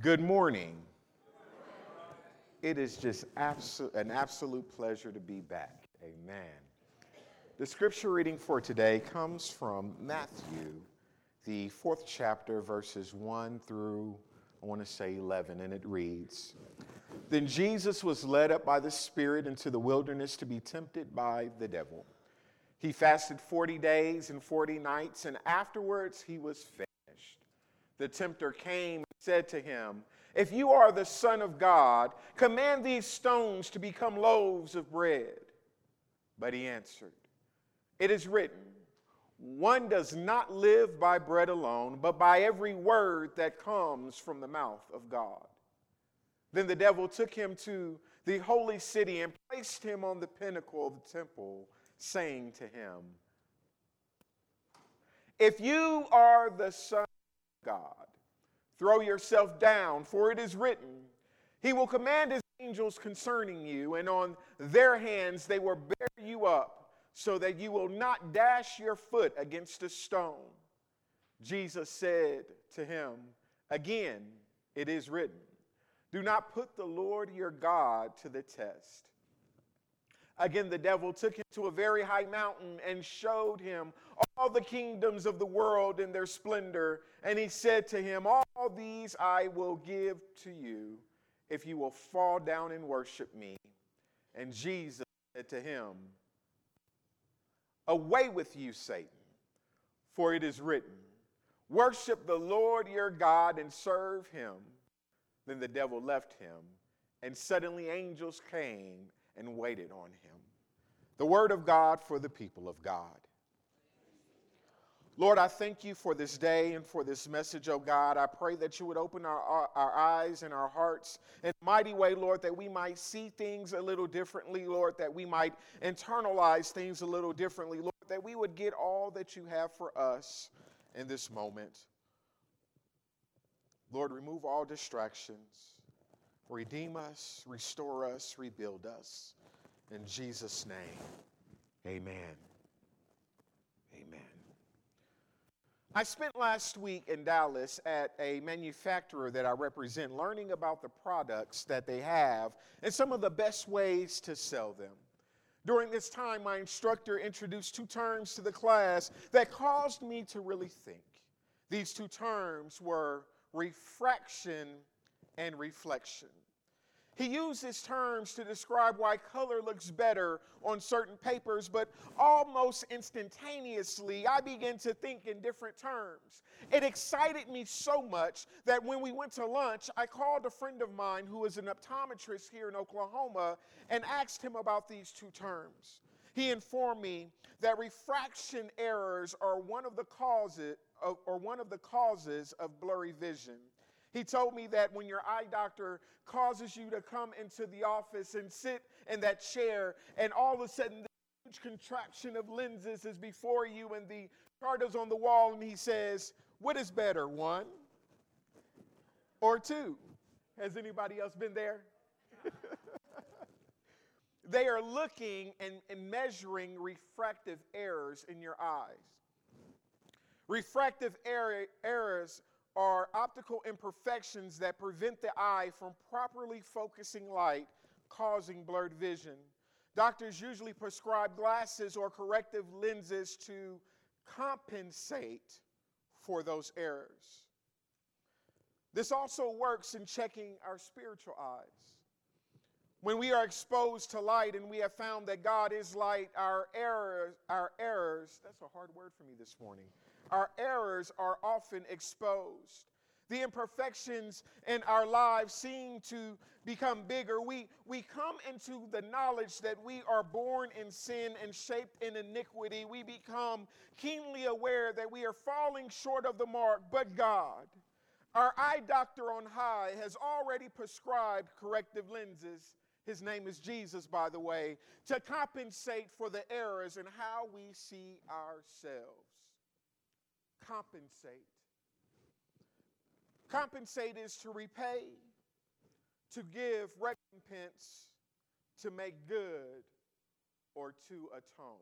Good morning. It is just an absolute pleasure to be back. Amen. The scripture reading for today comes from Matthew, the fourth chapter, verses 1 through, I want to say 11, and it reads Then Jesus was led up by the Spirit into the wilderness to be tempted by the devil. He fasted 40 days and 40 nights, and afterwards he was finished. The tempter came and said to him, If you are the Son of God, command these stones to become loaves of bread. But he answered, It is written, One does not live by bread alone, but by every word that comes from the mouth of God. Then the devil took him to the holy city and placed him on the pinnacle of the temple saying to him, If you are the Son God, throw yourself down, for it is written, He will command His angels concerning you, and on their hands they will bear you up, so that you will not dash your foot against a stone. Jesus said to him, Again, it is written, Do not put the Lord your God to the test. Again, the devil took him to a very high mountain and showed him the kingdoms of the world in their splendor. And he said to him, All these I will give to you if you will fall down and worship me. And Jesus said to him, Away with you, Satan, for it is written, Worship the Lord your God and serve him. Then the devil left him, and suddenly angels came and waited on him. The word of God for the people of God. Lord, I thank you for this day and for this message, oh God. I pray that you would open our, our, our, eyes and our hearts in a mighty way, Lord, that we might see things a little differently, Lord, that we might internalize things a little differently, Lord, that we would get all that you have for us in this moment. Lord, remove all distractions, redeem us, restore us, rebuild us. In Jesus' name, amen. Amen. I spent last week in Dallas at a manufacturer that I represent, learning about the products that they have and some of the best ways to sell them. During this time, my instructor introduced two terms to the class that caused me to really think. These two terms were refraction and reflection. He uses terms to describe why color looks better on certain papers, but almost instantaneously, I began to think in different terms. It excited me so much that when we went to lunch, I called a friend of mine who is an optometrist here in Oklahoma and asked him about these two terms. He informed me that refraction errors are one of the causes or one of the causes of blurry vision. He told me that when your eye doctor causes you to come into the office and sit in that chair, and all of a sudden, the huge contraction of lenses is before you, and the chart is on the wall, and he says, What is better, one or two? Has anybody else been there? they are looking and, and measuring refractive errors in your eyes. Refractive error, errors are optical imperfections that prevent the eye from properly focusing light, causing blurred vision. Doctors usually prescribe glasses or corrective lenses to compensate for those errors. This also works in checking our spiritual eyes. When we are exposed to light and we have found that God is light, our errors, our errors, that's a hard word for me this morning our errors are often exposed. The imperfections in our lives seem to become bigger. We, we come into the knowledge that we are born in sin and shaped in iniquity. We become keenly aware that we are falling short of the mark, but God, our eye doctor on high, has already prescribed corrective lenses. His name is Jesus, by the way, to compensate for the errors in how we see ourselves compensate. Compensate is to repay, to give recompense, to make good, or to atone.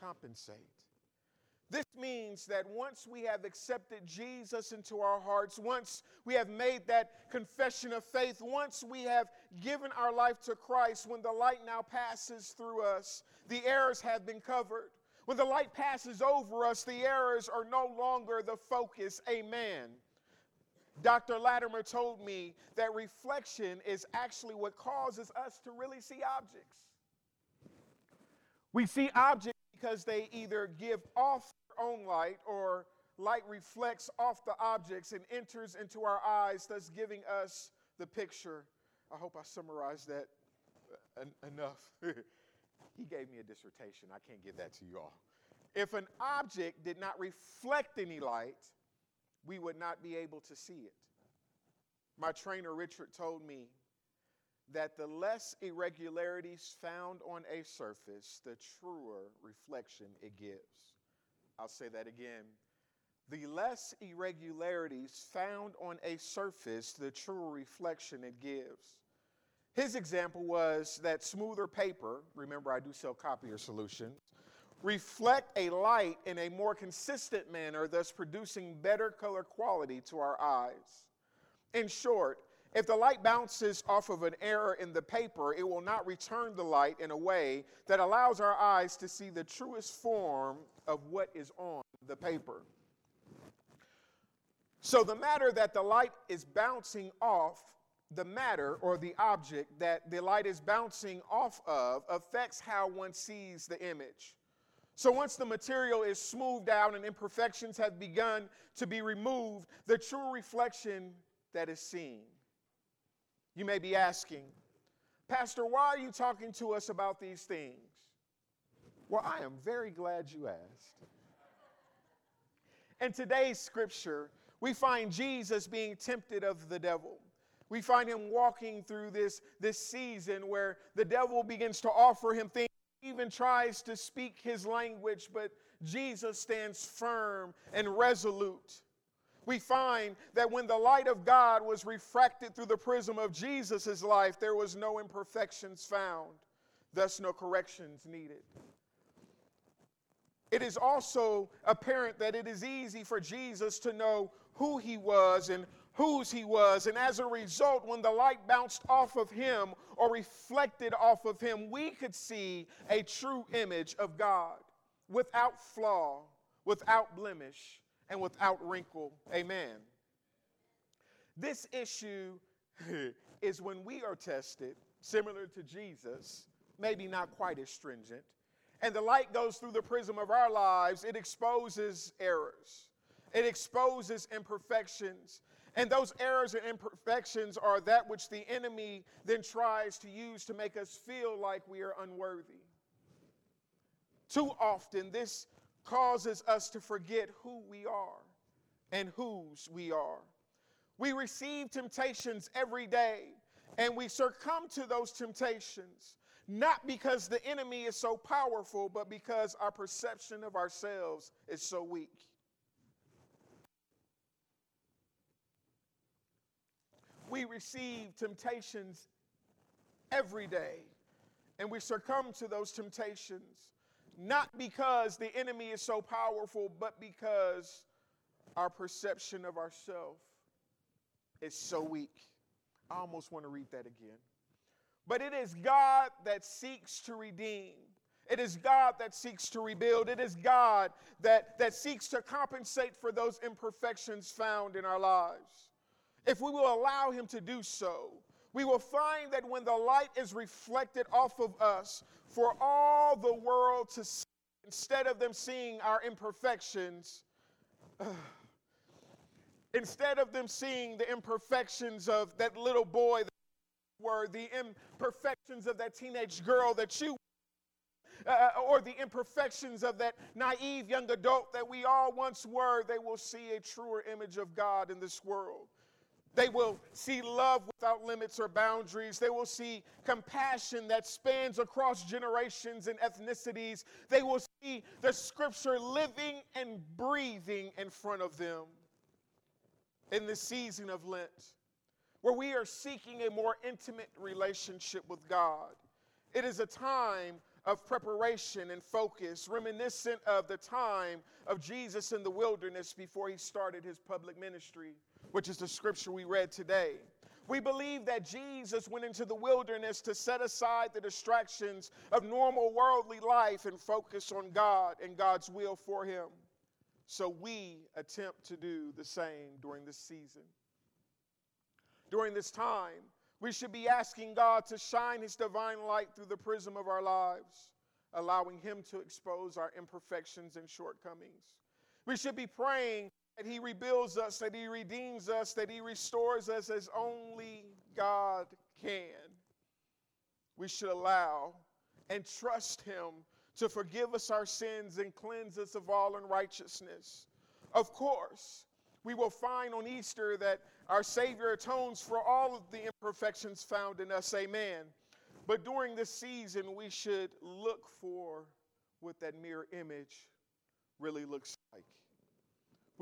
Compensate. This means that once we have accepted Jesus into our hearts, once we have made that confession of faith, once we have given our life to Christ, when the light now passes through us, the errors have been covered. When the light passes over us, the errors are no longer the focus. Amen. Dr. Latimer told me that reflection is actually what causes us to really see objects. We see objects because they either give off own light or light reflects off the objects and enters into our eyes, thus giving us the picture. I hope I summarized that uh, en- enough. he gave me a dissertation. I can't give that to you all. If an object did not reflect any light, we would not be able to see it. My trainer, Richard, told me that the less irregularities found on a surface, the truer reflection it gives. I'll say that again. The less irregularities found on a surface, the truer reflection it gives. His example was that smoother paper, remember I do sell copier solutions, reflect a light in a more consistent manner, thus producing better color quality to our eyes. In short, if the light bounces off of an error in the paper, it will not return the light in a way that allows our eyes to see the truest form of what is on the paper. So, the matter that the light is bouncing off, the matter or the object that the light is bouncing off of, affects how one sees the image. So, once the material is smoothed out and imperfections have begun to be removed, the true reflection that is seen you may be asking, Pastor, why are you talking to us about these things? Well, I am very glad you asked. In today's scripture, we find Jesus being tempted of the devil. We find him walking through this, this season where the devil begins to offer him things, even tries to speak his language, but Jesus stands firm and resolute we find that when the light of God was refracted through the prism of Jesus' life, there was no imperfections found, thus, no corrections needed. It is also apparent that it is easy for Jesus to know who he was and whose he was. And as a result, when the light bounced off of him or reflected off of him, we could see a true image of God without flaw, without blemish and without wrinkle. Amen. This issue is when we are tested, similar to Jesus, maybe not quite as stringent, and the light goes through the prism of our lives, it exposes errors, it exposes imperfections. And those errors and imperfections are that which the enemy then tries to use to make us feel like we are unworthy. Too often, this causes us to forget who we are and whose we are. We receive temptations every day, and we succumb to those temptations, not because the enemy is so powerful, but because our perception of ourselves is so weak. We receive temptations every day, and we succumb to those temptations not because the enemy is so powerful, but because our perception of ourselves is so weak. I almost want to read that again. But it is God that seeks to redeem. It is God that seeks to rebuild. It is God that, that seeks to compensate for those imperfections found in our lives. If we will allow Him to do so, we will find that when the light is reflected off of us, for all the world to see, instead of them seeing our imperfections, uh, instead of them seeing the imperfections of that little boy that were, the imperfections of that teenage girl that you uh, or the imperfections of that naive young adult that we all once were, they will see a truer image of God in this world. They will see love without limits or boundaries. They will see compassion that spans across generations and ethnicities. They will see the scripture living and breathing in front of them in the season of Lent, where we are seeking a more intimate relationship with God. It is a time of preparation and focus, reminiscent of the time of Jesus in the wilderness before he started his public ministry, which is the scripture we read today. We believe that Jesus went into the wilderness to set aside the distractions of normal worldly life and focus on God and God's will for him. So we attempt to do the same during this season. During this time, we should be asking God to shine His divine light through the prism of our lives, allowing Him to expose our imperfections and shortcomings. We should be praying that He rebuilds us, that He redeems us, that He restores us as only God can. We should allow and trust Him to forgive us our sins and cleanse us of all unrighteousness. Of course, we will find on Easter that our Savior atones for all of the imperfections found in us. Amen. But during this season, we should look for what that mirror image really looks like.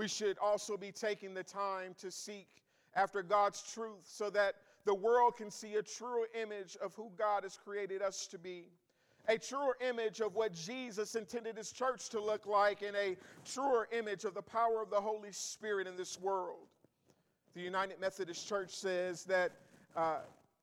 We should also be taking the time to seek after God's truth so that the world can see a true image of who God has created us to be a truer image of what Jesus intended his church to look like, and a truer image of the power of the Holy Spirit in this world. The United Methodist Church says that, uh,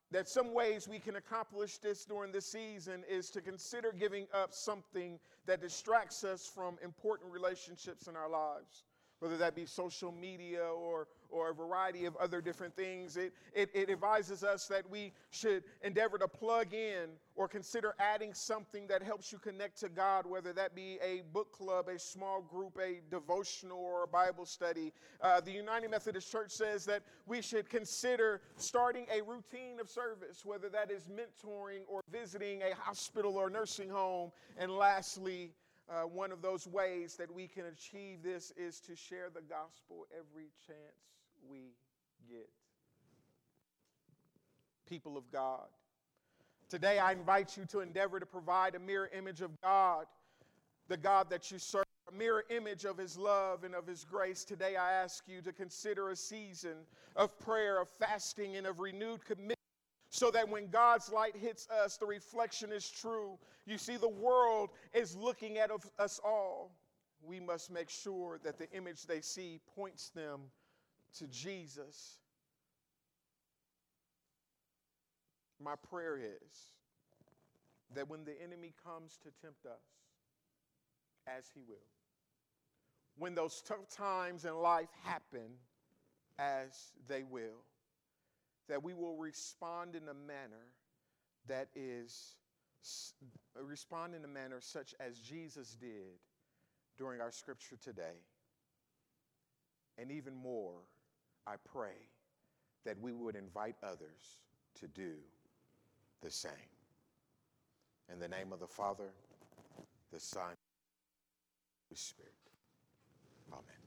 that some ways we can accomplish this during this season is to consider giving up something that distracts us from important relationships in our lives whether that be social media or, or a variety of other different things. It, it, it, advises us that we should endeavor to plug in or consider adding something that helps you connect to God, whether that be a book club, a small group, a devotional, or a Bible study. Uh, the United Methodist Church says that we should consider starting a routine of service, whether that is mentoring or visiting a hospital or nursing home. And lastly, uh, one of those ways that we can achieve this is to share the gospel every chance we get. People of God, today I invite you to endeavor to provide a mirror image of God, the God that you serve, a mirror image of His love and of His grace. Today I ask you to consider a season of prayer, of fasting, and of renewed commitment so that when God's light hits us, the reflection is true. You see, the world is looking at us all. We must make sure that the image they see points them to Jesus. My prayer is that when the enemy comes to tempt us, as he will, when those tough times in life happen, as they will, that we will respond in a manner that is respond in a manner such as Jesus did during our scripture today. And even more, I pray that we would invite others to do the same. In the name of the Father, the Son, the Spirit. Amen.